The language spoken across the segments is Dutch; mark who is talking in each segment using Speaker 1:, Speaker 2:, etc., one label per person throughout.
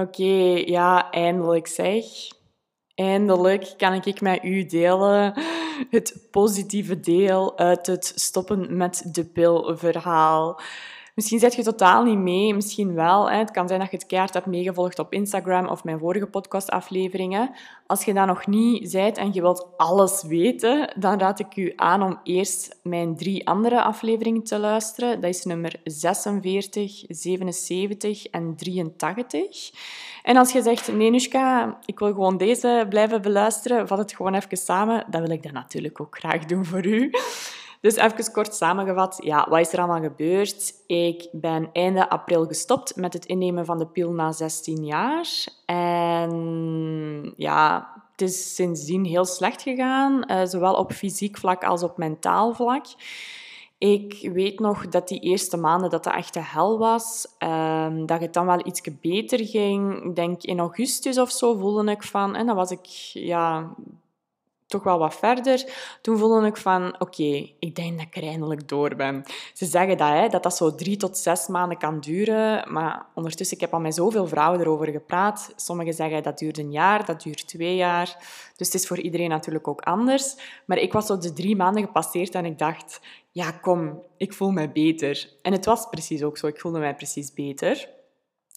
Speaker 1: Oké, ja, eindelijk zeg. Eindelijk kan ik met u delen het positieve deel uit het stoppen met de pil verhaal. Misschien zet je totaal niet mee, misschien wel. Hè. Het kan zijn dat je het keihard hebt meegevolgd op Instagram of mijn vorige podcastafleveringen. Als je dat nog niet zijt en je wilt alles weten, dan raad ik u aan om eerst mijn drie andere afleveringen te luisteren. Dat is nummer 46, 77 en 83. En als je zegt, nee Nushka, ik wil gewoon deze blijven beluisteren, vat het gewoon even samen. Dan wil ik dat natuurlijk ook graag doen voor u. Dus even kort samengevat, ja, wat is er allemaal gebeurd? Ik ben einde april gestopt met het innemen van de pil na 16 jaar. En ja, het is sindsdien heel slecht gegaan, eh, zowel op fysiek vlak als op mentaal vlak. Ik weet nog dat die eerste maanden dat dat echt de hel was. Um, dat het dan wel iets beter ging. Ik denk in augustus of zo voelde ik van... En dan was ik ja, toch wel wat verder. Toen voelde ik van, oké, ik denk dat ik er eindelijk door ben. Ze zeggen dat, hè, dat dat zo drie tot zes maanden kan duren. Maar ondertussen, ik heb al met zoveel vrouwen erover gepraat. Sommigen zeggen dat duurt een jaar, dat duurt twee jaar. Dus het is voor iedereen natuurlijk ook anders. Maar ik was zo de drie maanden gepasseerd en ik dacht, ja, kom, ik voel me beter. En het was precies ook zo. Ik voelde mij precies beter.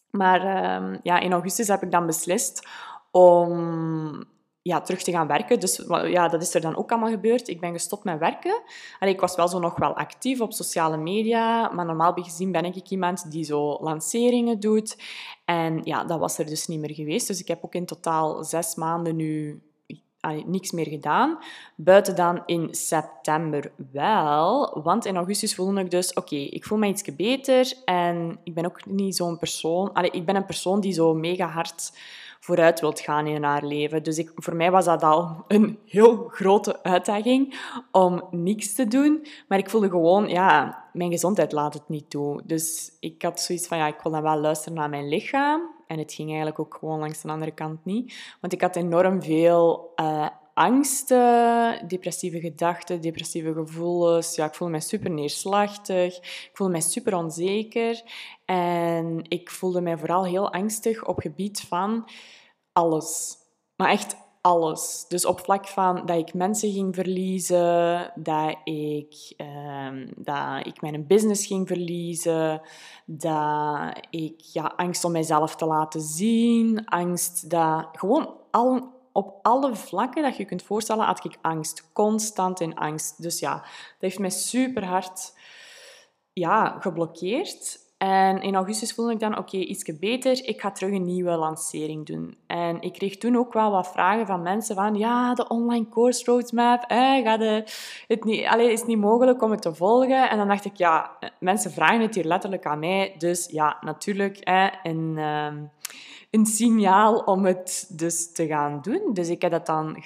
Speaker 1: Maar uh, ja, in augustus heb ik dan beslist om ja, terug te gaan werken. Dus ja, dat is er dan ook allemaal gebeurd. Ik ben gestopt met werken. Allee, ik was wel zo nog wel actief op sociale media, maar normaal gezien ben ik iemand die zo lanceringen doet. En ja, dat was er dus niet meer geweest. Dus ik heb ook in totaal zes maanden nu niks meer gedaan. Buiten dan in september wel. Want in augustus voelde ik dus, oké, ik voel me iets beter. En ik ben ook niet zo'n persoon... Allee, ik ben een persoon die zo mega hard vooruit wilt gaan in haar leven. Dus ik, voor mij was dat al een heel grote uitdaging om niks te doen. Maar ik voelde gewoon, ja, mijn gezondheid laat het niet toe. Dus ik had zoiets van, ja, ik wil dan wel luisteren naar mijn lichaam. En het ging eigenlijk ook gewoon langs de andere kant niet. Want ik had enorm veel uh, angsten, depressieve gedachten, depressieve gevoelens. Ja, ik voelde me super neerslachtig. Ik voelde me super onzeker. En ik voelde mij vooral heel angstig op gebied van alles. Maar echt alles. Dus op vlak van dat ik mensen ging verliezen, dat ik, um, dat ik mijn business ging verliezen, dat ik ja, angst om mezelf te laten zien, angst dat gewoon al, op alle vlakken dat je kunt voorstellen, had ik angst. Constant in angst. Dus ja, dat heeft mij super hard ja, geblokkeerd. En in augustus voelde ik dan, oké, iets beter, ik ga terug een nieuwe lancering doen. En ik kreeg toen ook wel wat vragen van mensen van, ja, de online course roadmap, eh, gaat het niet, allez, is het niet mogelijk om het te volgen? En dan dacht ik, ja, mensen vragen het hier letterlijk aan mij, dus ja, natuurlijk, eh, een, een signaal om het dus te gaan doen. Dus ik heb dat dan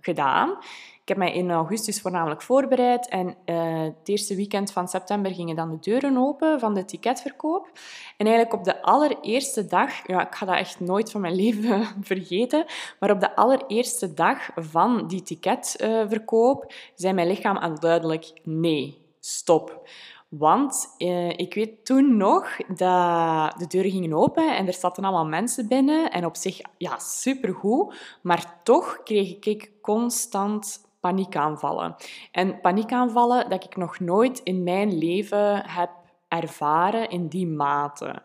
Speaker 1: gedaan. Ik heb mij in augustus voornamelijk voorbereid en uh, het eerste weekend van september gingen dan de deuren open van de ticketverkoop. En eigenlijk op de allereerste dag, ja, ik ga dat echt nooit van mijn leven vergeten, maar op de allereerste dag van die ticketverkoop zei mijn lichaam aan duidelijk nee, stop. Want uh, ik weet toen nog dat de deuren gingen open en er zaten allemaal mensen binnen. En op zich, ja, supergoed. Maar toch kreeg ik constant paniekaanvallen. En paniekaanvallen dat ik nog nooit in mijn leven heb ervaren in die mate.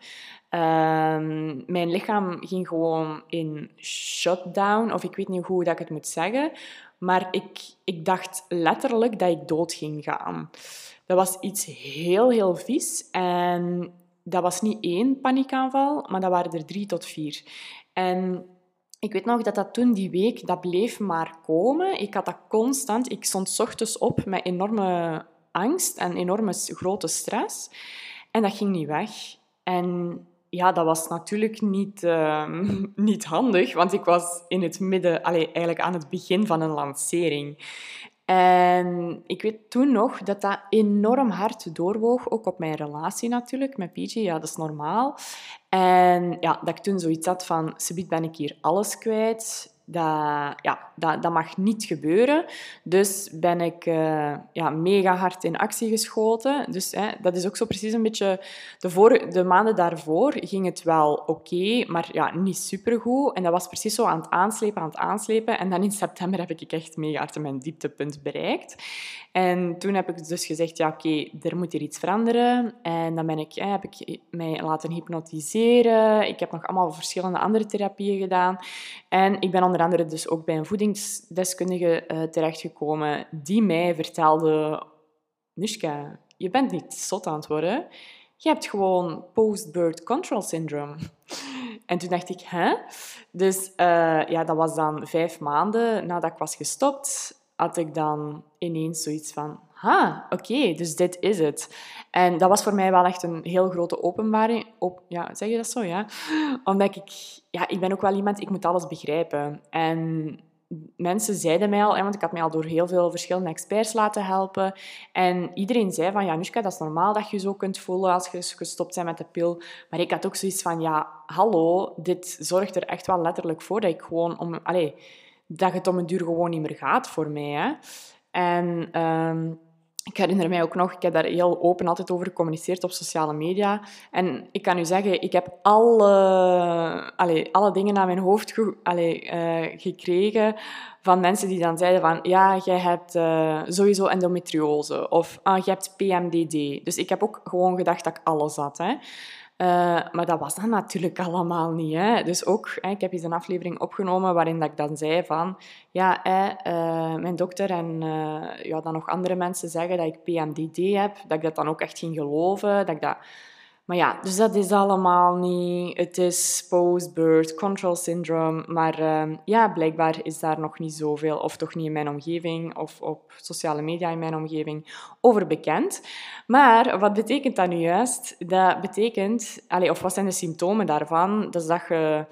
Speaker 1: Ehm, mijn lichaam ging gewoon in shutdown, of ik weet niet hoe dat ik het moet zeggen, maar ik, ik dacht letterlijk dat ik dood ging gaan. Dat was iets heel, heel vies. En dat was niet één paniekaanval, maar dat waren er drie tot vier. En ik weet nog dat dat toen die week, dat bleef maar komen. Ik had dat constant. Ik stond ochtends op met enorme angst en enorme grote stress. En dat ging niet weg. En ja, dat was natuurlijk niet, uh, niet handig, want ik was in het midden, eigenlijk aan het begin van een lancering. En ik weet toen nog dat dat enorm hard doorwoog, ook op mijn relatie natuurlijk, met PJ. Ja, dat is normaal. En ja, dat ik toen zoiets had van, subiet ben ik hier alles kwijt. Dat, ja, dat, dat mag niet gebeuren. Dus ben ik uh, ja, mega hard in actie geschoten. Dus hè, dat is ook zo precies een beetje... De, voor, de maanden daarvoor ging het wel oké, maar ja, niet supergoed. En dat was precies zo aan het aanslepen, aan het aanslepen. En dan in september heb ik echt mega hard mijn dieptepunt bereikt. En toen heb ik dus gezegd, ja oké, er moet hier iets veranderen. En dan ben ik, hè, heb ik mij laten hypnotiseren. Ik heb nog allemaal verschillende andere therapieën gedaan. En ik ben onder andere dus ook bij een voedingsdeskundige uh, terechtgekomen die mij vertelde... Nushka, je bent niet zot aan het worden. Je hebt gewoon post-birth control syndrome. En toen dacht ik, hè? Dus uh, ja, dat was dan vijf maanden nadat ik was gestopt had ik dan ineens zoiets van, ha, oké, dus dit is het. En dat was voor mij wel echt een heel grote openbaring. Op, ja, zeg je dat zo, ja? Omdat ik, ja, ik ben ook wel iemand, ik moet alles begrijpen. En mensen zeiden mij al, want ik had mij al door heel veel verschillende experts laten helpen. En iedereen zei van, ja, Nushka, dat is normaal dat je zo kunt voelen als je gestopt bent met de pil. Maar ik had ook zoiets van, ja, hallo, dit zorgt er echt wel letterlijk voor dat ik gewoon om... Allez, dat het om een duur gewoon niet meer gaat voor mij. Hè. En um, ik herinner mij ook nog, ik heb daar heel open altijd over gecommuniceerd op sociale media. En ik kan u zeggen, ik heb alle, allez, alle dingen naar mijn hoofd uh, gekregen van mensen die dan zeiden van, ja, jij hebt uh, sowieso endometriose of ah, je hebt PMDD. Dus ik heb ook gewoon gedacht dat ik alles had. Hè. Uh, maar dat was dan natuurlijk allemaal niet. Hè. Dus ook, hè, ik heb eens een aflevering opgenomen waarin dat ik dan zei van... Ja, hè, uh, mijn dokter en uh, ja, dan nog andere mensen zeggen dat ik PMDD heb. Dat ik dat dan ook echt ging geloven. Dat ik dat maar ja, dus dat is allemaal niet. Het is post-birth control syndrome. Maar uh, ja, blijkbaar is daar nog niet zoveel, of toch niet in mijn omgeving, of op sociale media in mijn omgeving, over bekend. Maar wat betekent dat nu juist? Dat betekent, allez, of wat zijn de symptomen daarvan? Dat is dat je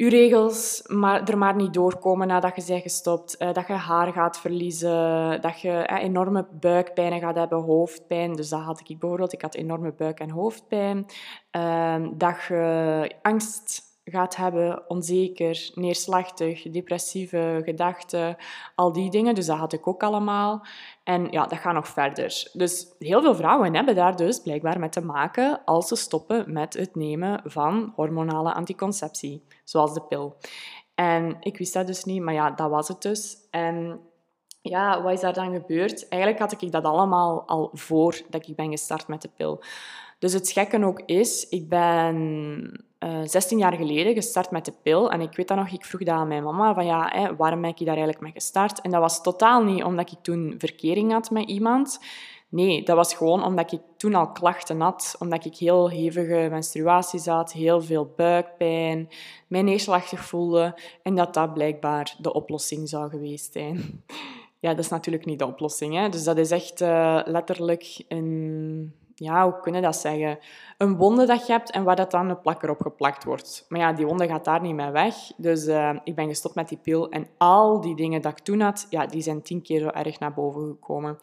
Speaker 1: je regels maar, er maar niet doorkomen nadat je bent gestopt. Uh, dat je haar gaat verliezen. Dat je uh, enorme buikpijn gaat hebben, hoofdpijn. Dus dat had ik bijvoorbeeld. Ik had enorme buik- en hoofdpijn. Uh, dat je angst gaat hebben, onzeker, neerslachtig, depressieve gedachten, al die dingen. Dus dat had ik ook allemaal. En ja, dat gaat nog verder. Dus heel veel vrouwen hebben daar dus blijkbaar mee te maken als ze stoppen met het nemen van hormonale anticonceptie, zoals de pil. En ik wist dat dus niet, maar ja, dat was het dus. En ja, wat is daar dan gebeurd? Eigenlijk had ik dat allemaal al voor dat ik ben gestart met de pil. Dus het gekke ook is, ik ben 16 eh, jaar geleden gestart met de pil. En ik weet dat nog, ik vroeg dat aan mijn mama, van ja, hè, waarom ben ik daar eigenlijk mee gestart? En dat was totaal niet omdat ik toen verkering had met iemand. Nee, dat was gewoon omdat ik toen al klachten had. Omdat ik heel hevige menstruaties had, heel veel buikpijn, mij neerslachtig voelde. En dat dat blijkbaar de oplossing zou geweest zijn. Ja, dat is natuurlijk niet de oplossing. Hè? Dus dat is echt uh, letterlijk een ja, hoe kunnen dat zeggen? Een wonde dat je hebt en waar dat dan een plakker op geplakt wordt. Maar ja, die wonde gaat daar niet mee weg. Dus uh, ik ben gestopt met die pil en al die dingen dat ik toen had, ja, die zijn tien keer zo erg naar boven gekomen.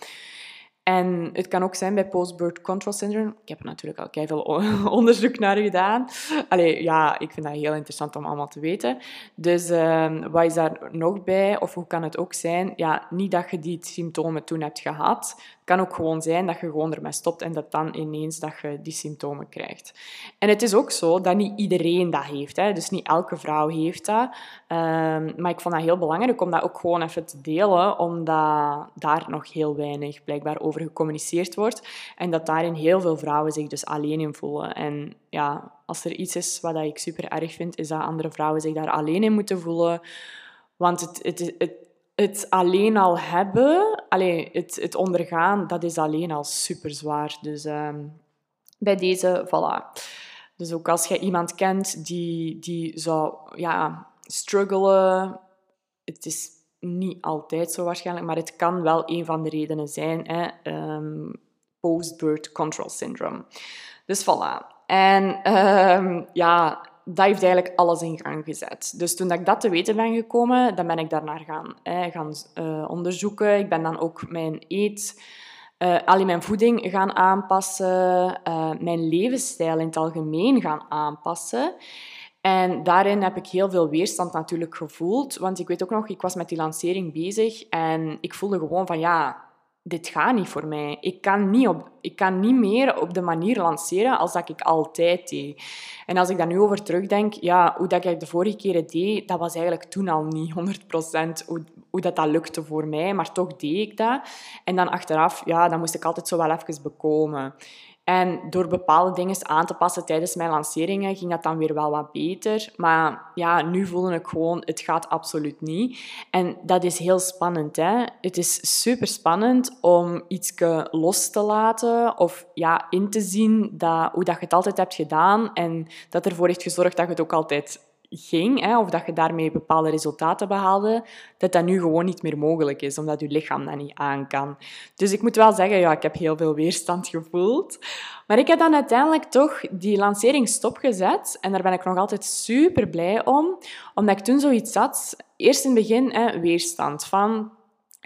Speaker 1: En het kan ook zijn bij post-birth control syndrome. Ik heb er natuurlijk al veel onderzoek naar gedaan. Allee, ja, ik vind dat heel interessant om allemaal te weten. Dus uh, wat is daar nog bij? Of hoe kan het ook zijn? Ja, niet dat je die symptomen toen hebt gehad, kan ook gewoon zijn dat je gewoon ermee stopt en dat dan ineens dat je die symptomen krijgt. En het is ook zo dat niet iedereen dat heeft. Hè. Dus niet elke vrouw heeft dat. Um, maar ik vond dat heel belangrijk om dat ook gewoon even te delen, omdat daar nog heel weinig blijkbaar over gecommuniceerd wordt. En dat daarin heel veel vrouwen zich dus alleen in voelen. En ja, als er iets is wat ik super erg vind, is dat andere vrouwen zich daar alleen in moeten voelen. Want het, het, het, het alleen al hebben, alleen het, het ondergaan, dat is alleen al super zwaar. Dus um, bij deze, voilà. Dus ook als je iemand kent die, die zou ja, struggelen, het is niet altijd zo waarschijnlijk, maar het kan wel een van de redenen zijn. Hè? Um, Post-birth control syndrome. Dus voilà. En um, ja, dat heeft eigenlijk alles in gang gezet. Dus toen ik dat te weten ben gekomen, dan ben ik daarnaar gaan, hè, gaan uh, onderzoeken. Ik ben dan ook mijn eet, uh, al mijn voeding gaan aanpassen, uh, mijn levensstijl in het algemeen gaan aanpassen. En daarin heb ik heel veel weerstand natuurlijk gevoeld. Want ik weet ook nog, ik was met die lancering bezig en ik voelde gewoon van ja, dit gaat niet voor mij. Ik kan niet, op, ik kan niet meer op de manier lanceren als dat ik altijd deed. En als ik daar nu over terugdenk, ja, hoe dat ik de vorige keren deed, dat was eigenlijk toen al niet 100% hoe, hoe dat, dat lukte voor mij. Maar toch deed ik dat. En dan achteraf, ja, dan moest ik altijd zo wel even bekomen. En door bepaalde dingen aan te passen tijdens mijn lanceringen ging dat dan weer wel wat beter. Maar ja, nu voelde ik gewoon, het gaat absoluut niet. En dat is heel spannend. Hè? Het is super spannend om iets los te laten of ja, in te zien dat, hoe dat je het altijd hebt gedaan en dat ervoor heeft gezorgd dat je het ook altijd ging, hè, of dat je daarmee bepaalde resultaten behaalde, dat dat nu gewoon niet meer mogelijk is, omdat je lichaam dat niet aan kan. Dus ik moet wel zeggen, ja, ik heb heel veel weerstand gevoeld. Maar ik heb dan uiteindelijk toch die lancering stopgezet. En daar ben ik nog altijd super blij om, omdat ik toen zoiets had, eerst in het begin hè, weerstand van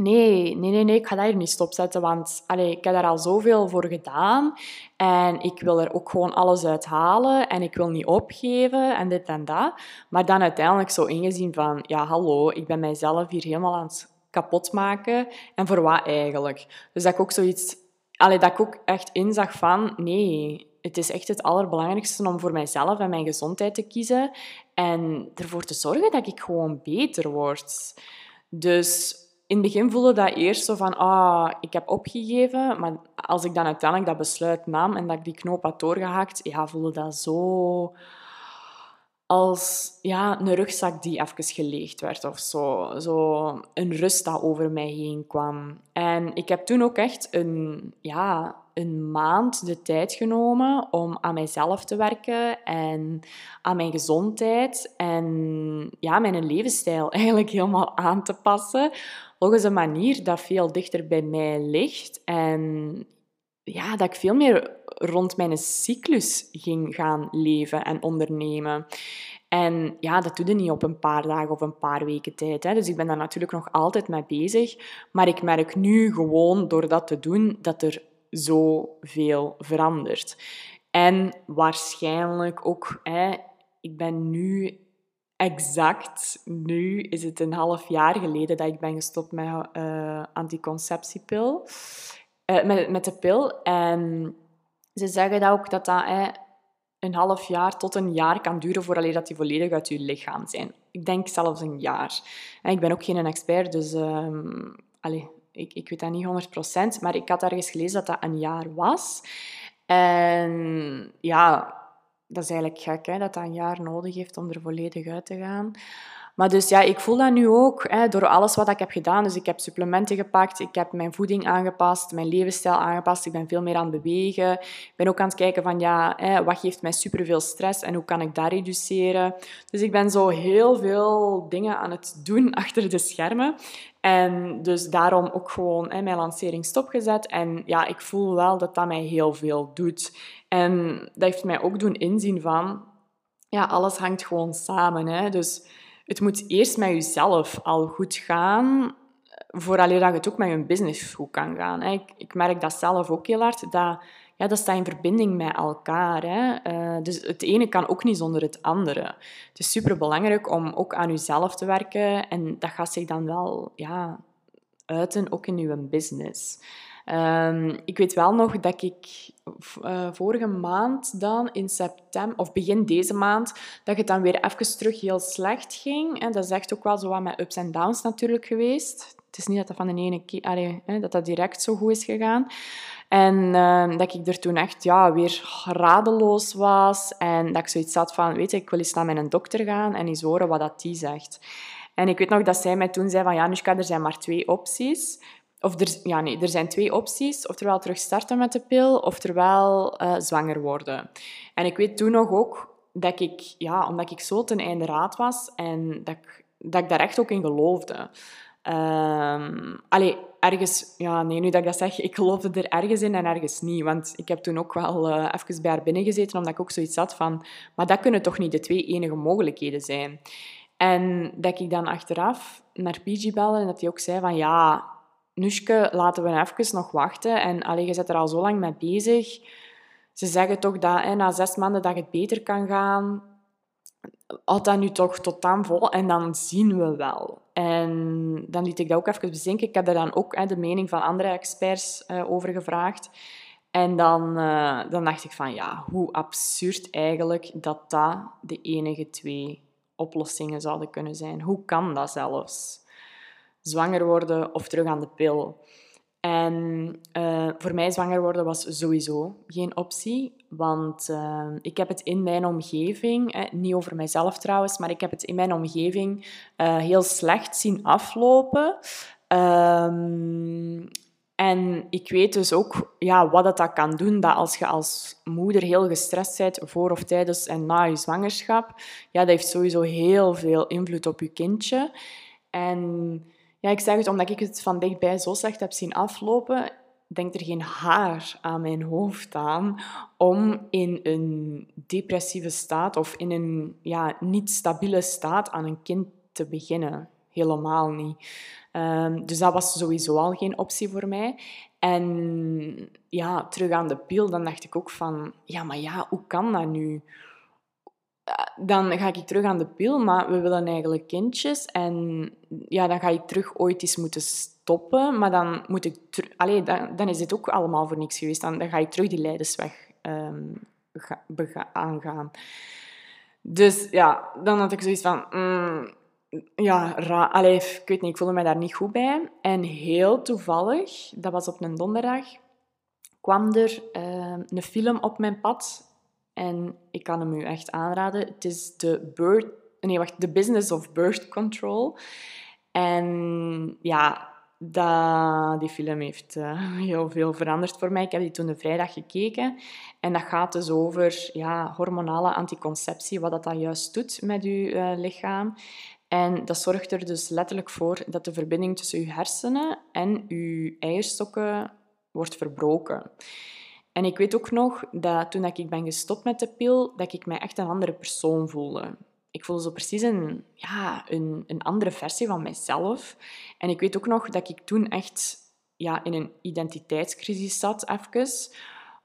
Speaker 1: Nee, nee, nee, nee, ik ga dat hier niet stopzetten, want allee, ik heb daar al zoveel voor gedaan en ik wil er ook gewoon alles uit halen en ik wil niet opgeven en dit en dat. Maar dan uiteindelijk zo ingezien van, ja, hallo, ik ben mijzelf hier helemaal aan het kapot maken en voor wat eigenlijk? Dus dat ik ook zoiets, allee, dat ik ook echt inzag van, nee, het is echt het allerbelangrijkste om voor mijzelf en mijn gezondheid te kiezen en ervoor te zorgen dat ik gewoon beter word. Dus in het begin voelde dat eerst zo van, ah, ik heb opgegeven. Maar als ik dan uiteindelijk dat besluit nam en dat ik die knoop had doorgehakt, ja, voelde dat zo als ja, een rugzak die even geleegd werd of zo. Zo een rust dat over mij heen kwam. En ik heb toen ook echt een, ja, een maand de tijd genomen om aan mijzelf te werken en aan mijn gezondheid en ja, mijn levensstijl eigenlijk helemaal aan te passen volgens een manier dat veel dichter bij mij ligt en ja, dat ik veel meer rond mijn cyclus ging gaan leven en ondernemen. En ja, dat doe je niet op een paar dagen of een paar weken tijd. Hè. Dus ik ben daar natuurlijk nog altijd mee bezig. Maar ik merk nu gewoon door dat te doen dat er zoveel verandert. En waarschijnlijk ook, hè, ik ben nu exact, nu is het een half jaar geleden dat ik ben gestopt met uh, anticonceptiepil. Uh, met, met de pil. En ze zeggen dat ook dat dat een half jaar tot een jaar kan duren voordat die volledig uit je lichaam zijn. Ik denk zelfs een jaar. En ik ben ook geen expert, dus um, allez, ik, ik weet dat niet 100%, maar ik had ergens gelezen dat dat een jaar was. En ja, dat is eigenlijk gek, hè, dat dat een jaar nodig heeft om er volledig uit te gaan. Maar dus ja, ik voel dat nu ook hè, door alles wat ik heb gedaan. Dus ik heb supplementen gepakt, ik heb mijn voeding aangepast, mijn levensstijl aangepast. Ik ben veel meer aan het bewegen. Ik ben ook aan het kijken van ja, hè, wat geeft mij superveel stress en hoe kan ik dat reduceren. Dus ik ben zo heel veel dingen aan het doen achter de schermen. En dus daarom ook gewoon hè, mijn lancering stopgezet. En ja, ik voel wel dat dat mij heel veel doet. En dat heeft mij ook doen inzien van... Ja, alles hangt gewoon samen. Hè? Dus het moet eerst met jezelf al goed gaan, vooraleer dat het ook met je business goed kan gaan. Ik, ik, merk dat zelf ook heel hard, dat, ja, dat staat in verbinding met elkaar. Hè. Uh, dus het ene kan ook niet zonder het andere. Het is superbelangrijk om ook aan jezelf te werken en dat gaat zich dan wel ja, uiten, ook in je business. Um, ik weet wel nog dat ik uh, vorige maand dan, in september, of begin deze maand, dat het dan weer even terug heel slecht ging. En dat is echt ook wel zo wat met ups en downs natuurlijk geweest. Het is niet dat dat van de ene keer, hè, dat dat direct zo goed is gegaan. En uh, dat ik er toen echt ja, weer radeloos was. En dat ik zoiets had van, weet je, ik wil eens naar mijn dokter gaan en eens horen wat dat die zegt. En ik weet nog dat zij mij toen zei van, ja, Nushka, er zijn maar twee opties. Of er, ja, nee, er zijn twee opties. Oftewel terug starten met de pil, oftewel uh, zwanger worden. En ik weet toen nog ook dat ik, ja, omdat ik zo ten einde raad was en dat ik, dat ik daar echt ook in geloofde. Um, allee, ergens, ja, nee, nu dat ik dat zeg, ik geloofde er ergens in en ergens niet. Want ik heb toen ook wel uh, even bij haar binnengezeten, omdat ik ook zoiets had van, maar dat kunnen toch niet de twee enige mogelijkheden zijn. En dat ik dan achteraf naar PG belde en dat hij ook zei van, ja, Nuske, laten we even nog wachten. En allee, je zit er al zo lang mee bezig. Ze zeggen toch dat na zes maanden dat het beter kan gaan. houd dat nu toch tot aan vol en dan zien we wel. En dan liet ik dat ook even bezinken. Ik heb daar dan ook hè, de mening van andere experts uh, over gevraagd. En dan, uh, dan dacht ik van, ja, hoe absurd eigenlijk dat dat de enige twee oplossingen zouden kunnen zijn. Hoe kan dat zelfs? Zwanger worden of terug aan de pil. En uh, voor mij zwanger worden was sowieso geen optie, want uh, ik heb het in mijn omgeving, eh, niet over mijzelf trouwens, maar ik heb het in mijn omgeving uh, heel slecht zien aflopen. Um, en ik weet dus ook ja, wat dat, dat kan doen, dat als je als moeder heel gestrest bent voor of tijdens en na je zwangerschap, ja, dat heeft sowieso heel veel invloed op je kindje. En ja, ik zeg het omdat ik het van dichtbij zo slecht heb zien aflopen, denkt er geen haar aan mijn hoofd aan om in een depressieve staat of in een ja, niet stabiele staat aan een kind te beginnen. Helemaal niet. Um, dus dat was sowieso al geen optie voor mij. En ja, terug aan de pil, dan dacht ik ook van, ja, maar ja, hoe kan dat nu? Eh, dan ga ik terug aan de pil, maar we willen eigenlijk kindjes. En ja, dan ga ik terug ooit eens moeten stoppen. Maar dan moet ik... Allee, dan, dan is dit ook allemaal voor niks geweest. Dan, dan ga ik terug die leidersweg um, aangaan. Dus ja, dan had ik zoiets van... Mm, ja, Allee, ik weet niet, ik voelde me daar niet goed bij. En heel toevallig, dat was op een donderdag, kwam er uh, een film op mijn pad en ik kan hem u echt aanraden. Het is de birth, nee, wacht, The Business of Birth Control. En ja, die film heeft uh, heel veel veranderd voor mij. Ik heb die toen de vrijdag gekeken. En dat gaat dus over ja, hormonale anticonceptie, wat dat, dat juist doet met je uh, lichaam. En dat zorgt er dus letterlijk voor dat de verbinding tussen je hersenen en je eierstokken wordt verbroken. En ik weet ook nog dat toen ik ben gestopt met de pil, dat ik mij echt een andere persoon voelde. Ik voelde zo precies een, ja, een, een andere versie van mijzelf. En ik weet ook nog dat ik toen echt ja, in een identiteitscrisis zat, even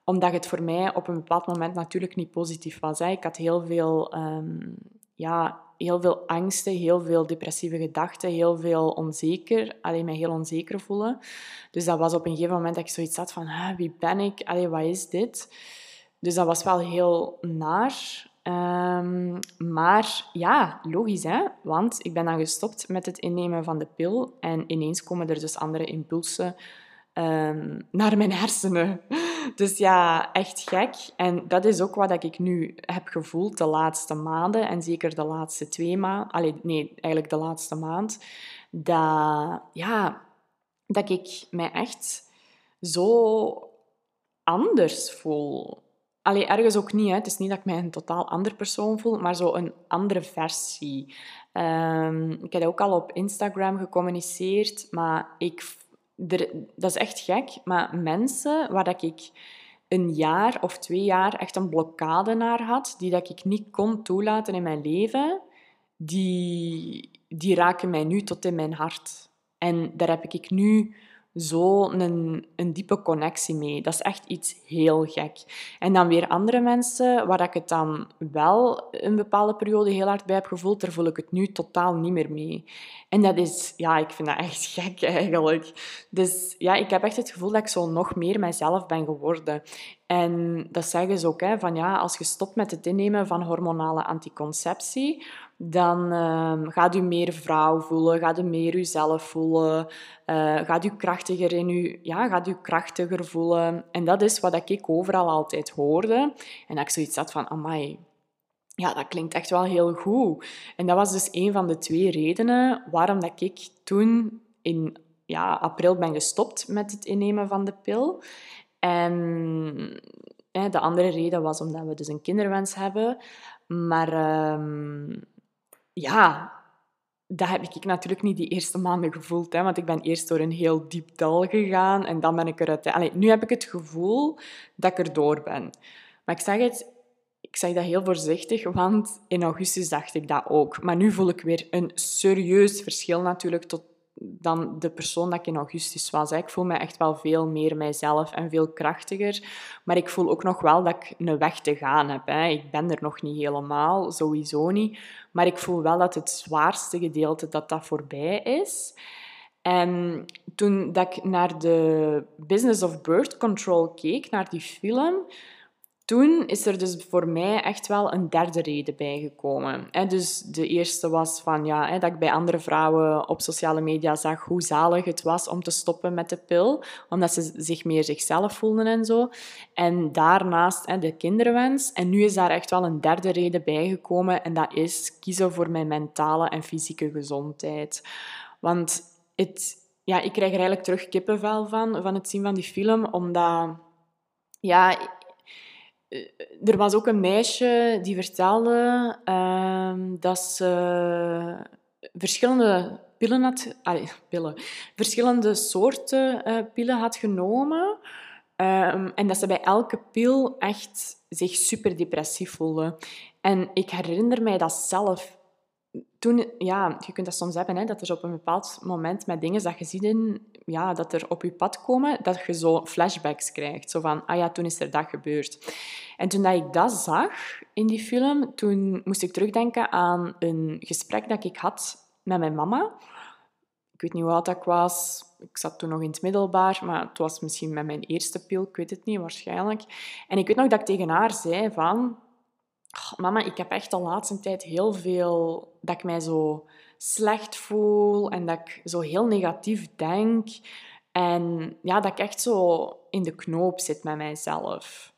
Speaker 1: omdat het voor mij op een bepaald moment natuurlijk niet positief was. Ik had heel veel, um, ja, heel veel angsten, heel veel depressieve gedachten, heel veel onzeker, alleen mij heel onzeker voelen. Dus dat was op een gegeven moment dat ik zoiets had van, wie ben ik? Wat is dit? Dus dat was wel heel naar. Um, maar ja, logisch hè, want ik ben dan gestopt met het innemen van de pil en ineens komen er dus andere impulsen um, naar mijn hersenen. Dus ja, echt gek. En dat is ook wat ik nu heb gevoeld de laatste maanden en zeker de laatste twee maanden. Nee, eigenlijk de laatste maand. Dat, ja, dat ik mij echt zo anders voel. Allee, ergens ook niet. Hè. Het is niet dat ik mij een totaal ander persoon voel, maar zo een andere versie. Um, ik heb ook al op Instagram gecommuniceerd, maar ik dat is echt gek, maar mensen waar dat ik een jaar of twee jaar echt een blokkade naar had, die dat ik niet kon toelaten in mijn leven, die, die raken mij nu tot in mijn hart. En daar heb ik nu zo een, een diepe connectie mee. Dat is echt iets heel gek. En dan weer andere mensen waar ik het dan wel een bepaalde periode heel hard bij heb gevoeld, daar voel ik het nu totaal niet meer mee. En dat is, ja, ik vind dat echt gek eigenlijk. Dus ja, ik heb echt het gevoel dat ik zo nog meer mijzelf ben geworden. En dat zeggen ze ook, hè, van ja, als je stopt met het innemen van hormonale anticonceptie, dan uh, gaat u meer vrouw voelen, gaat u meer uzelf voelen, uh, gaat u krachtiger in u, ja, gaat u krachtiger voelen. En dat is wat ik overal altijd hoorde. En dat ik zoiets had van, amai, ja, dat klinkt echt wel heel goed. En dat was dus een van de twee redenen waarom dat ik toen in ja, april ben gestopt met het innemen van de pil. En de andere reden was omdat we dus een kinderwens hebben. Maar um, ja, dat heb ik natuurlijk niet die eerste maanden gevoeld. Hè, want ik ben eerst door een heel diep dal gegaan en dan ben ik eruit. Nu heb ik het gevoel dat ik erdoor ben. Maar ik zeg het, ik zeg dat heel voorzichtig, want in augustus dacht ik dat ook. Maar nu voel ik weer een serieus verschil natuurlijk tot, dan de persoon dat ik in augustus was. Ik voel me echt wel veel meer mijzelf en veel krachtiger. Maar ik voel ook nog wel dat ik een weg te gaan heb. Ik ben er nog niet helemaal, sowieso niet. Maar ik voel wel dat het zwaarste gedeelte dat dat voorbij is. En toen dat ik naar de Business of Birth Control keek, naar die film, toen is er dus voor mij echt wel een derde reden bijgekomen. Dus de eerste was van, ja, dat ik bij andere vrouwen op sociale media zag hoe zalig het was om te stoppen met de pil, omdat ze zich meer zichzelf voelden en zo. En daarnaast de kinderwens. En nu is daar echt wel een derde reden bijgekomen en dat is kiezen voor mijn mentale en fysieke gezondheid. Want het, ja, ik krijg er eigenlijk terug kippenvel van, van het zien van die film, omdat... Ja, er was ook een meisje die vertelde uh, dat ze verschillende pillen had... Pillen. Verschillende soorten uh, pillen had genomen. Um, en dat ze bij elke pil echt zich super depressief voelde. En ik herinner mij dat zelf toen, ja, je kunt dat soms hebben, hè, dat er op een bepaald moment met dingen dat je ziet in, ja, dat er op je pad komen, dat je zo flashbacks krijgt. Zo van, ah ja, toen is er dat gebeurd. En toen dat ik dat zag in die film, toen moest ik terugdenken aan een gesprek dat ik had met mijn mama. Ik weet niet hoe oud ik was. Ik zat toen nog in het middelbaar, maar het was misschien met mijn eerste pil. Ik weet het niet, waarschijnlijk. En ik weet nog dat ik tegen haar zei van mama, ik heb echt de laatste tijd heel veel dat ik mij zo slecht voel en dat ik zo heel negatief denk. En ja, dat ik echt zo in de knoop zit met mijzelf.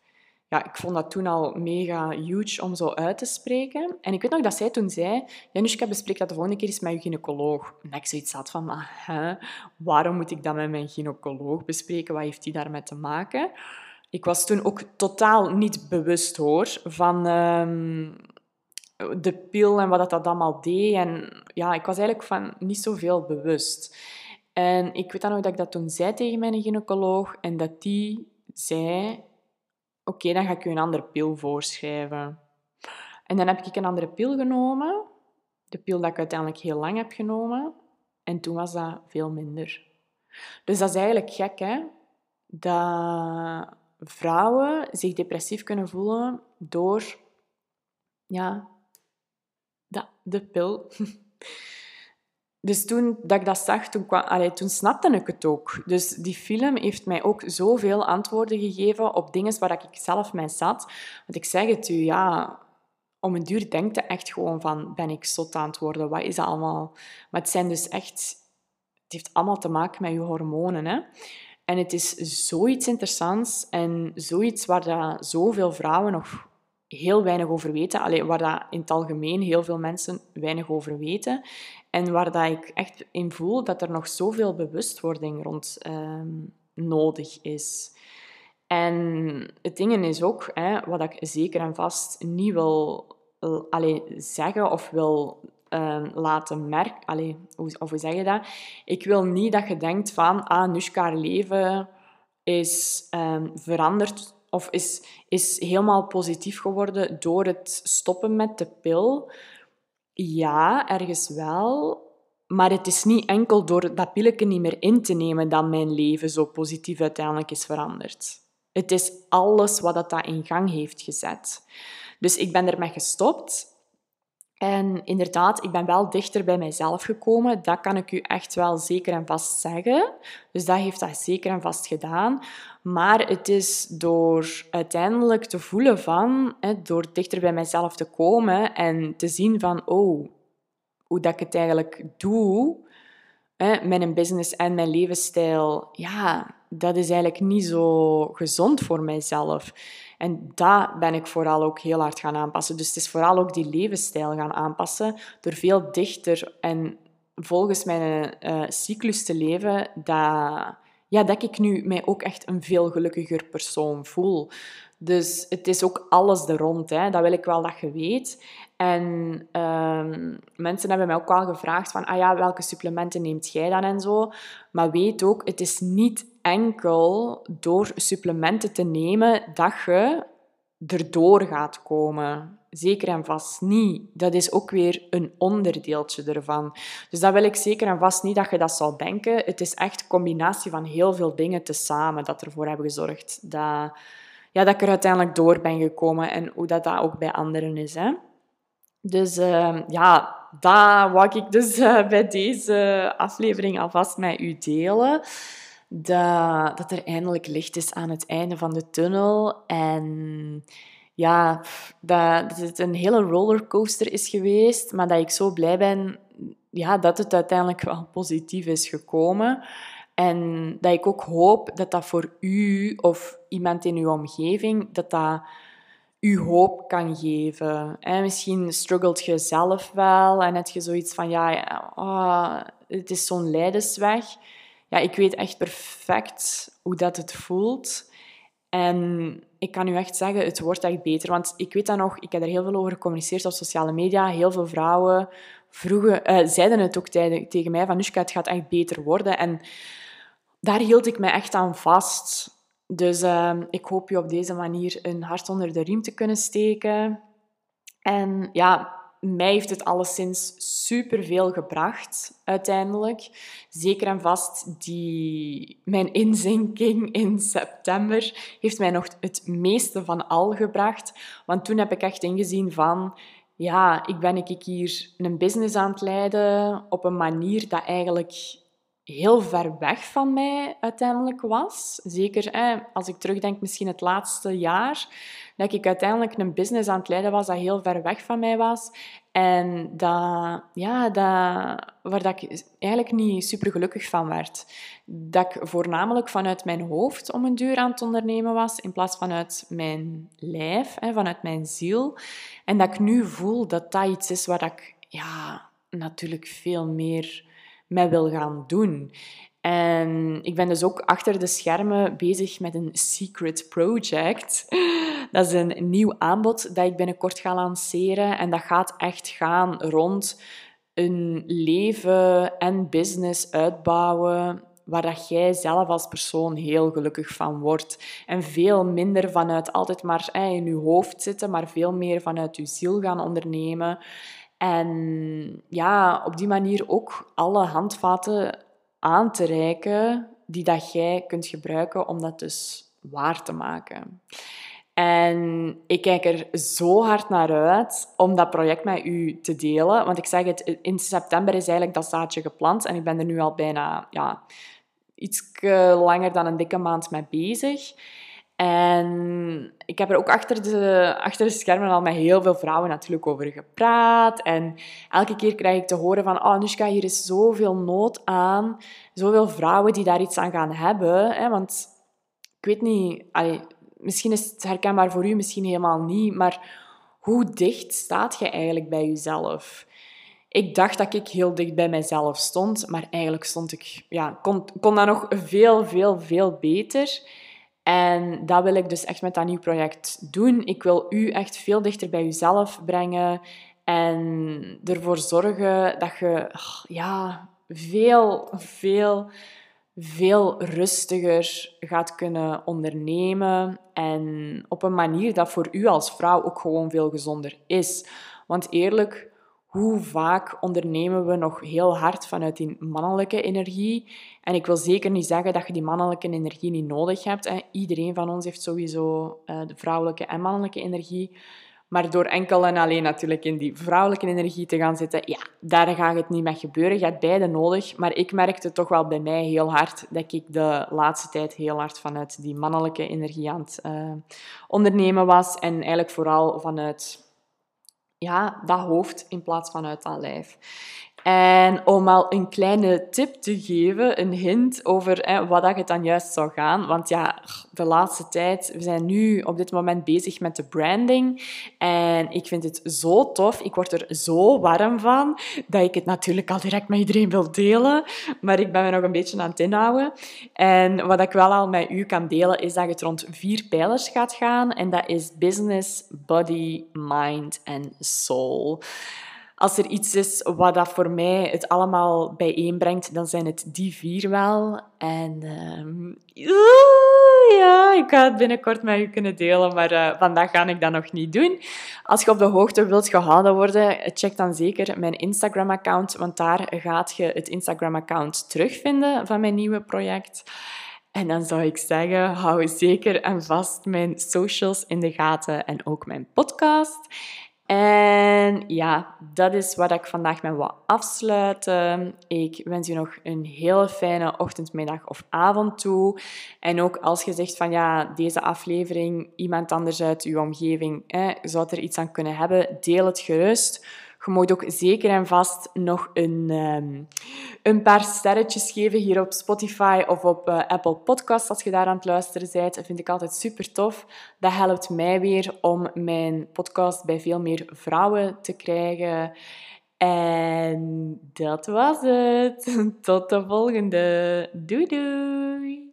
Speaker 1: Ja, ik vond dat toen al mega huge om zo uit te spreken. En ik weet nog dat zij toen zei... Janushka, bespreek dat de volgende keer eens met je gynaecoloog. En ik zoiets had van... Waarom moet ik dat met mijn gynaecoloog bespreken? Wat heeft die daarmee te maken? Ik was toen ook totaal niet bewust hoor van um, de pil en wat dat allemaal deed. En ja, ik was eigenlijk van niet zoveel bewust. En ik weet dan nog dat ik dat toen zei tegen mijn gynaecoloog en dat die zei: Oké, dan ga ik je een andere pil voorschrijven. En dan heb ik een andere pil genomen, de pil dat ik uiteindelijk heel lang heb genomen. En toen was dat veel minder. Dus dat is eigenlijk gek, hè? Dat vrouwen zich depressief kunnen voelen door ja, de, pil. Dus toen dat ik dat zag, toen, kwam, toen snapte ik het ook. Dus die film heeft mij ook zoveel antwoorden gegeven op dingen waar ik zelf mee zat. Want ik zeg het u, ja, om een duur denkt je echt gewoon van, ben ik zot aan het worden? Wat is dat allemaal? Maar het zijn dus echt... Het heeft allemaal te maken met je hormonen, hè. En het is zoiets interessants en zoiets waar dat zoveel vrouwen nog heel weinig over weten. Alleen waar dat in het algemeen heel veel mensen weinig over weten. En waar dat ik echt in voel dat er nog zoveel bewustwording rond ehm, nodig is. En het ding is ook, hè, wat ik zeker en vast niet wil allee, zeggen of wil Ehm, laten merken. Allee, hoe, of hoe zeg je dat? Ik wil niet dat je denkt van, ah, Nushka, leven is um, veranderd of is, is helemaal positief geworden door het stoppen met de pil. Ja, ergens wel. Maar het is niet enkel door dat pilletje niet meer in te nemen dat mijn leven zo positief uiteindelijk is veranderd. Het is alles wat dat in gang heeft gezet. Dus ik ben ermee gestopt en inderdaad, ik ben wel dichter bij mijzelf gekomen. Dat kan ik u echt wel zeker en vast zeggen. Dus dat heeft dat zeker en vast gedaan. Maar het is door uiteindelijk te voelen van, door dichter bij mijzelf te komen en te zien van, oh, hoe dat ik het eigenlijk doe, met een business en mijn levensstijl, ja, dat is eigenlijk niet zo gezond voor mijzelf. En dat ben ik vooral ook heel hard gaan aanpassen. Dus het is vooral ook die levensstijl gaan aanpassen door veel dichter en volgens mijn uh, cyclus te leven, dat, ja, dat ik nu mij ook echt een veel gelukkiger persoon voel. Dus het is ook alles er rond. Hè. Dat wil ik wel dat je weet. En ehm, mensen hebben mij ook al gevraagd van, ah ja, welke supplementen neemt jij dan en zo. Maar weet ook, het is niet enkel door supplementen te nemen dat je erdoor gaat komen. Zeker en vast niet. Dat is ook weer een onderdeeltje ervan. Dus dat wil ik zeker en vast niet dat je dat zal denken. Het is echt een combinatie van heel veel dingen tezamen dat ervoor hebben gezorgd dat, ja, dat ik er uiteindelijk door ben gekomen en hoe dat, dat ook bij anderen is. Hè. Dus uh, ja, dat wou ik dus uh, bij deze aflevering alvast met u delen. Dat, dat er eindelijk licht is aan het einde van de tunnel. En ja, dat, het een hele rollercoaster is geweest, maar dat ik zo blij ben ja, dat het uiteindelijk wel positief is gekomen. En dat ik ook hoop dat dat voor u of iemand in uw omgeving, dat dat u hoop kan geven. En misschien struggelt je zelf wel en heb je zoiets van, ja, oh, het is zo'n lijdensweg. Ja, ik weet echt perfect hoe dat het voelt. En ik kan u echt zeggen, het wordt echt beter. Want ik weet dat nog, ik heb er heel veel over gecommuniceerd op sociale media. Heel veel vrouwen vroegen, uh, zeiden het ook tegen mij, van Nushka, het gaat echt beter worden. En daar hield ik mij echt aan vast. Dus uh, ik hoop je op deze manier een hart onder de riem te kunnen steken. En ja, mij heeft het alleszins superveel gebracht, uiteindelijk. Zeker en vast, die, mijn inzinking in september heeft mij nog het meeste van al gebracht. Want toen heb ik echt ingezien van... Ja, ik ben ik hier een business aan het leiden op een manier dat eigenlijk heel ver weg van mij uiteindelijk was. Zeker als ik terugdenk, misschien het laatste jaar, dat ik uiteindelijk een business aan het leiden was dat heel ver weg van mij was. En dat, ja, dat, waar dat ik eigenlijk niet super gelukkig van werd. Dat ik voornamelijk vanuit mijn hoofd om een duur aan het ondernemen was, in plaats vanuit mijn lijf, hè, vanuit mijn ziel. En dat ik nu voel dat dat iets is waar ik ja, natuurlijk veel meer mee wil gaan doen. En ik ben dus ook achter de schermen bezig met een secret project. Dat is een nieuw aanbod dat ik binnenkort ga lanceren. En dat gaat echt gaan rond een leven en business uitbouwen waar dat jij zelf als persoon heel gelukkig van wordt. En veel minder vanuit altijd maar in je hoofd zitten, maar veel meer vanuit je ziel gaan ondernemen. En ja, op die manier ook alle handvaten aan te reiken die dat jij kunt gebruiken om dat dus waar te maken. En ik kijk er zo hard naar uit om dat project met u te delen. Want ik zeg het, in september is eigenlijk dat zaadje geplant. En ik ben er nu al bijna ja, iets langer dan een dikke maand mee bezig. En ik heb er ook achter de, achter de schermen al met heel veel vrouwen natuurlijk over gepraat. En elke keer krijg ik te horen van, oh Nushka, hier is zoveel nood aan. Zoveel vrouwen die daar iets aan gaan hebben. Hè? Want ik weet niet, misschien is het herkenbaar voor u, misschien helemaal niet. Maar hoe dicht staat je eigenlijk bij jezelf? Ik dacht dat ik heel dicht bij mezelf stond, maar eigenlijk stond ik, ja, kon, kon dat nog veel, veel, veel beter. En dat wil ik dus echt met dat nieuw project doen. Ik wil u echt veel dichter bij jezelf brengen en ervoor zorgen dat je ja, veel, veel, veel rustiger gaat kunnen ondernemen en op een manier dat voor u als vrouw ook gewoon veel gezonder is. Want eerlijk, hoe vaak ondernemen we nog heel hard vanuit die mannelijke energie? En ik wil zeker niet zeggen dat je die mannelijke energie niet nodig hebt. Hè. Iedereen van ons heeft sowieso uh, de vrouwelijke en mannelijke energie. Maar door enkel en alleen natuurlijk in die vrouwelijke energie te gaan zitten, ja, daar gaat het niet mee gebeuren. Je hebt beide nodig. Maar ik merkte toch wel bij mij heel hard dat ik de laatste tijd heel hard vanuit die mannelijke energie aan het uh, ondernemen was. En eigenlijk vooral vanuit ja, dat hoofd in plaats van uit dat lijf. En om al een kleine tip te geven, een hint over hè, wat dat het dan juist zou gaan. Want ja, de laatste tijd, we zijn nu op dit moment bezig met de branding. En ik vind het zo tof. Ik word er zo warm van, dat ik het natuurlijk al direct met iedereen wil delen. Maar ik ben me nog een beetje aan het inhouden. En wat ik wel al met u kan delen, is dat het rond vier pijlers gaat gaan. En dat is business, body, mind en soul. Als er iets is wat dat voor mij het allemaal bijeenbrengt, dan zijn het die vier wel. En uh, ja, ik ga het binnenkort met u kunnen delen, maar uh, vandaag ga ik dat nog niet doen. Als je op de hoogte wilt gehouden worden, check dan zeker mijn Instagram-account, want daar gaat je het Instagram-account terugvinden van mijn nieuwe project. En dan zou ik zeggen, hou zeker en vast mijn socials in de gaten en ook mijn podcast. En ja, dat is wat ik vandaag met wil afsluiten. Ik wens je nog een hele fijne ochtend, middag of avond toe. En ook als je zegt van ja, deze aflevering, iemand anders uit uw omgeving zou er iets aan kunnen hebben, deel het gerust. Je moet ook zeker en vast nog een, um, een paar sterretjes geven hier op Spotify of op uh, Apple Podcasts als je daar aan het luisteren bent. Dat vind ik altijd super tof. Dat helpt mij weer om mijn podcast bij veel meer vrouwen te krijgen. En dat was het. Tot de volgende. Doei doei.